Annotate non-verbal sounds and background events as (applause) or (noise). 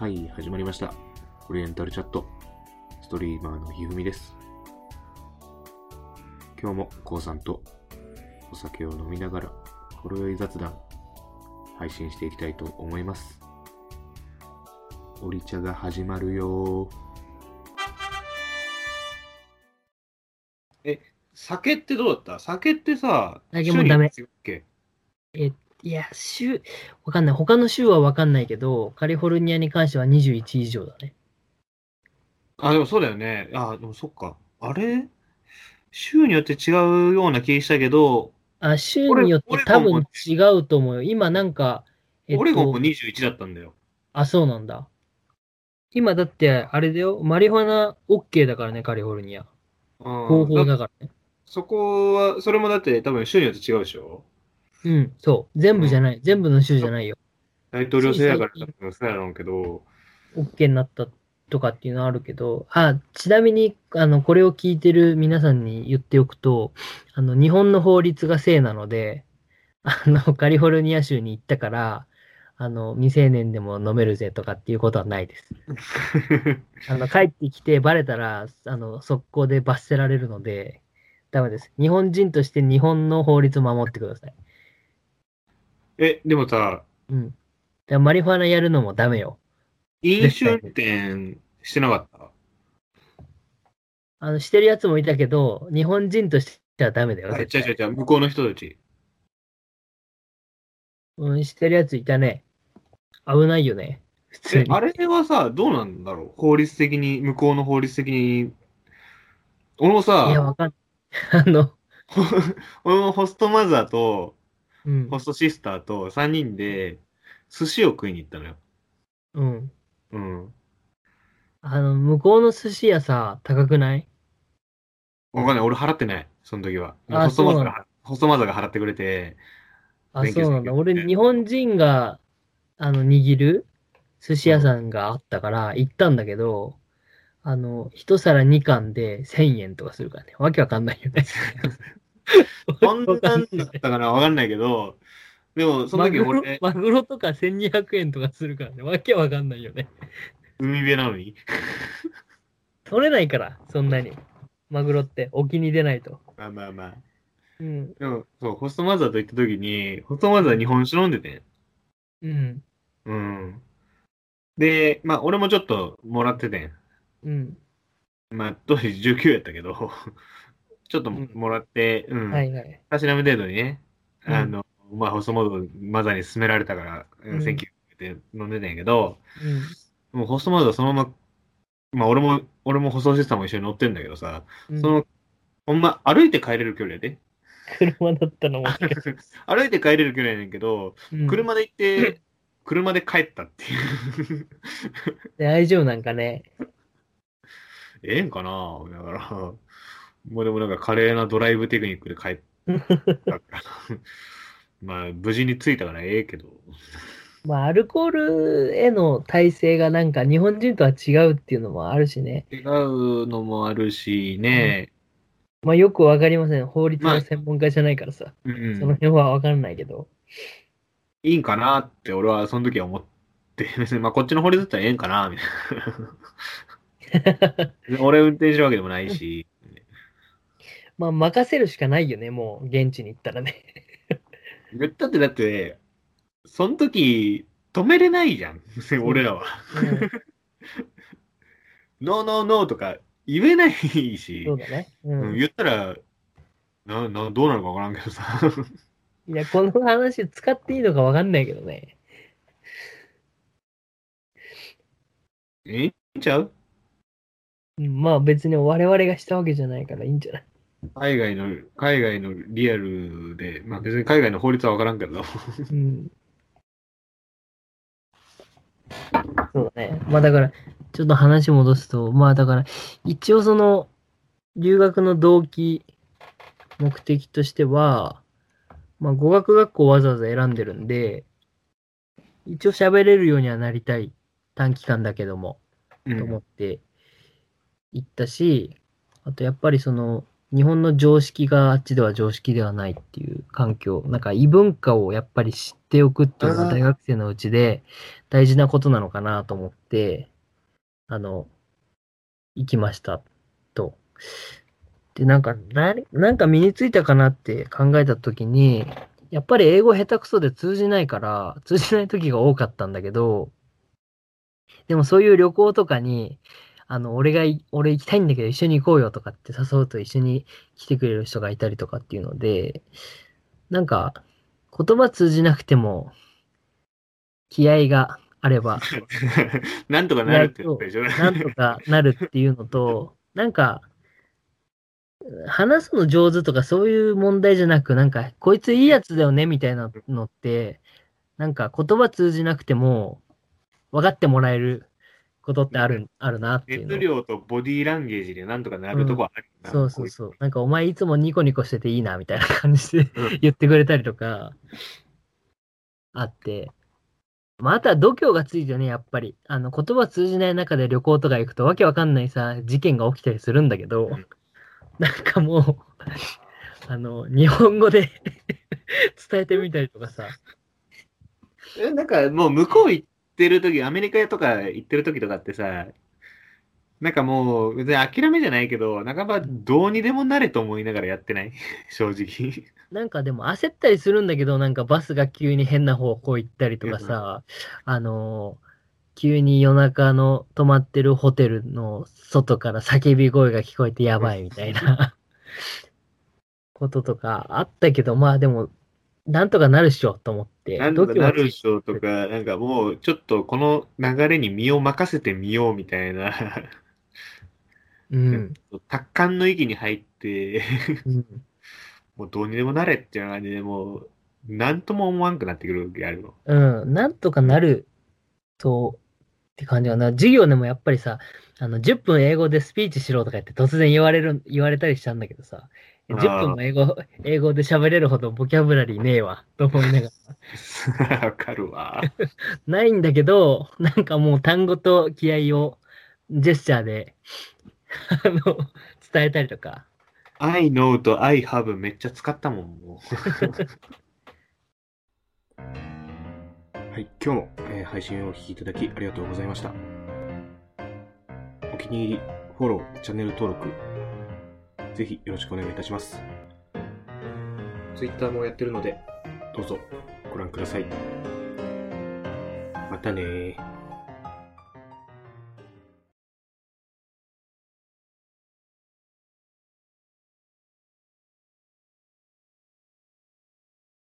はい、始まりました。オリエンタルチャット。ストリーマーのひふみです。今日もこうさんとお酒を飲みながら、ほろ酔い雑談、配信していきたいと思います。オリ茶が始まるよ酒ってどうだった？酒ってさ、酒もダメ週に違うっいや、州、わかんない。他の州はわかんないけど、カリフォルニアに関しては21以上だね。あ、でもそうだよね。あ、でもそっか。あれ？州によって違うような気したけど、あ、州によって多分違うと思うよ。今なんか、えっオレゴンもと、21だったんだよ。あ、そうなんだ。今だって、あれだよ。マリファナ OK だからね、カリフォルニア。うん合法だだからね。そこは、それもだって多分州によって違うでしょ？うん、そう。全部じゃない。全部の州じゃないよ。大統領制だからつい最近多分そうやろうけど、OK になったとかっていうのはあるけど、あ、ちなみに、あの、これを聞いてる皆さんに言っておくと、あの、日本の法律が正なので、あの、カリフォルニア州に行ったから、あの、未成年でも飲めるぜとかっていうことはないです。(laughs) あの、帰ってきてバレたら、あの、速攻で罰せられるので、ダメです。日本人として日本の法律を守ってください。え、でもさ、うん。でマリファナやるのもダメよ。飲酒運転してなかった？あの、してるやつもいたけど、日本人としてはダメだよ。あ、絶対違う違う違う、向こうの人たち。うん、してるやついたね。危ないよね。普通え、に。あれはさ、どうなんだろう？法律的に、向こうの法律的に。俺もいや、さ、わかんない。あの、(laughs) 俺もホストマザーと、うんホ。ストシスターと3人で、寿司を食いに行ったのよ。うん。うん。あの、向こうの寿司屋さ、高くない？わかんない。俺払ってない。その時は。あホストマザが、ホストマザーが払ってくれて、あ、そうなんだ。俺、日本人が、あの、握る寿司屋さんがあったから、行ったんだけど、あの、一皿2貫で1000円とかするからね。わけわかんないよね。(laughs) こんなんだったかなわかんないけど、でも、その時俺、マグロとか1200円とかするからね。わけわかんないよね。海辺なのに？取れないから、そんなに。マグロって、沖に出ないと。まあまあまあ。うん。でも、そう、ホストマザーと行った時に、ホストマザー日本酒飲んでて。うん。うん。で、まあ、俺もちょっともらっててん。うん。まあ、当時19やったけど、ちょっともらって、うん。はいはい。たしなむ程度にね、うんあの、まあ、ホストモードマザーに勧められたから、うん Thank you って飲んでたんやけど、うん。もうホストマザーそのまま、まあ、俺も、俺もホストシスターも一緒に乗ってんだけどさ、うんその、ほんま、歩いて帰れる距離やで。車だったのも。(laughs) 歩いて帰れる距離やねんけど、うん車で行って、車で帰ったっていう。大丈夫なんかね。(laughs) ええんかなだから、もうでもなんか華麗なドライブテクニックで帰ったから。(laughs) まあ、無事に着いたからええけど。まあ、アルコールへの耐性がなんか日本人とは違うっていうのもあるしね。違うのもあるしね。まあ、よくわかりません。法律の専門家じゃないからさ。うんその辺はわからないけど。いいんかなって俺はその時は思って、別 (laughs) にまあこっちの法律だったらええんかなみたいな。(laughs) 俺運転してるわけでもないし。まあ、任せるしかないよね。もう、現地に行ったらね。(laughs) 言ったってだって、その時止めれないじゃん。俺らは。ノーノーノーとか言えないしそう、だね。ううんん。言ったら、な、な、どうなるかわからんけどさ。いや、この話使っていいのかわかんないけどね。え？えんちゃう？うんまあ、別に我々がしたわけじゃないからいいんじゃない？海外の、海外のリアルで、まあ別に海外の法律はわからんけど。うん。そうだね。まあだから、ちょっと話戻すと、まあだから、一応その、留学の動機、目的としては、まあ語学学校をわざわざ選んでるんで、一応喋れるようにはなりたい。短期間だけども、うと思って行ったし、あとやっぱりその、日本の常識があっちでは常識ではないっていう環境、なんか異文化をやっぱり知っておくっていうのが大学生のうちで大事なことなのかなと思って、あの、行きましたと。で、なんか、ななんか身についたかなって考えたときに、やっぱり英語下手くそで通じないから、通じない時が多かったんだけど、でもそういう旅行とかに、あの、俺がい、俺行きたいんだけど一緒に行こうよとかって誘うと一緒に来てくれる人がいたりとかっていうので、なんか、言葉通じなくても、気合があれば、(laughs) なんとかなるって言ったでしょ。なんとかなるっていうのと、なんか、話すの上手とかそういう問題じゃなく、なんか、こいついいやつだよねみたいなのって、なんか言葉通じなくても分かってもらえることってある、あるなっていう熱の。量とボディーランゲージでなんとかなるとこはあるよなそうそうそう。なんかお前いつもニコニコしてていいなみたいな感じでうん言ってくれたりとか、あって。まあ、あとは度胸がついてね、やっぱり。あの、言葉通じない中で旅行とか行くとわけわかんないさ、事件が起きたりするんだけどうん、なんかもう、(laughs) あの、日本語で (laughs) 伝えてみたりとかさ、えなんかもう向こう行ってる時、アメリカとか行ってる時とかってさ、なんかもう別に諦めじゃないけど、半ばどうにでもなれと思いながらやってない？(laughs) 正直。なんかでも焦ったりするんだけど、なんかバスが急に変な方向行ったりとかさ、あのー急に夜中の泊まってるホテルの外から叫び声が聞こえてやばいみたいなこととかあったけど、まあでも、なんとかなるっしょと思って。なんとかなる度胸でしょうとか、なんかもうちょっとこの流れに身を任せてみようみたいな、うん。達観の域に入って、うんもうどうにでもなれっていう感じで、もう、なんとも思わんくなってくる時あるの。うん、なんとかなると、って感じはな。授業でもやっぱりさ、あの、10分英語でスピーチしろとか言って突然言われる、言われたりしたんだけどさ、10分も英語、英語で喋れるほどボキャブラリーねえわ、と思いながら。(laughs) わかるわ。ないんだけど、なんかもう単語と気合をジェスチャーで、あの、伝えたりとか。I know と I have めっちゃ使ったもん、も (laughs) はい、今日も、えー配信をお聞きいただきありがとうございました。お気に入り、フォロー、チャンネル登録、ぜひよろしくお願いいたします。Twitter もやってるので、どうぞご覧ください。またねー。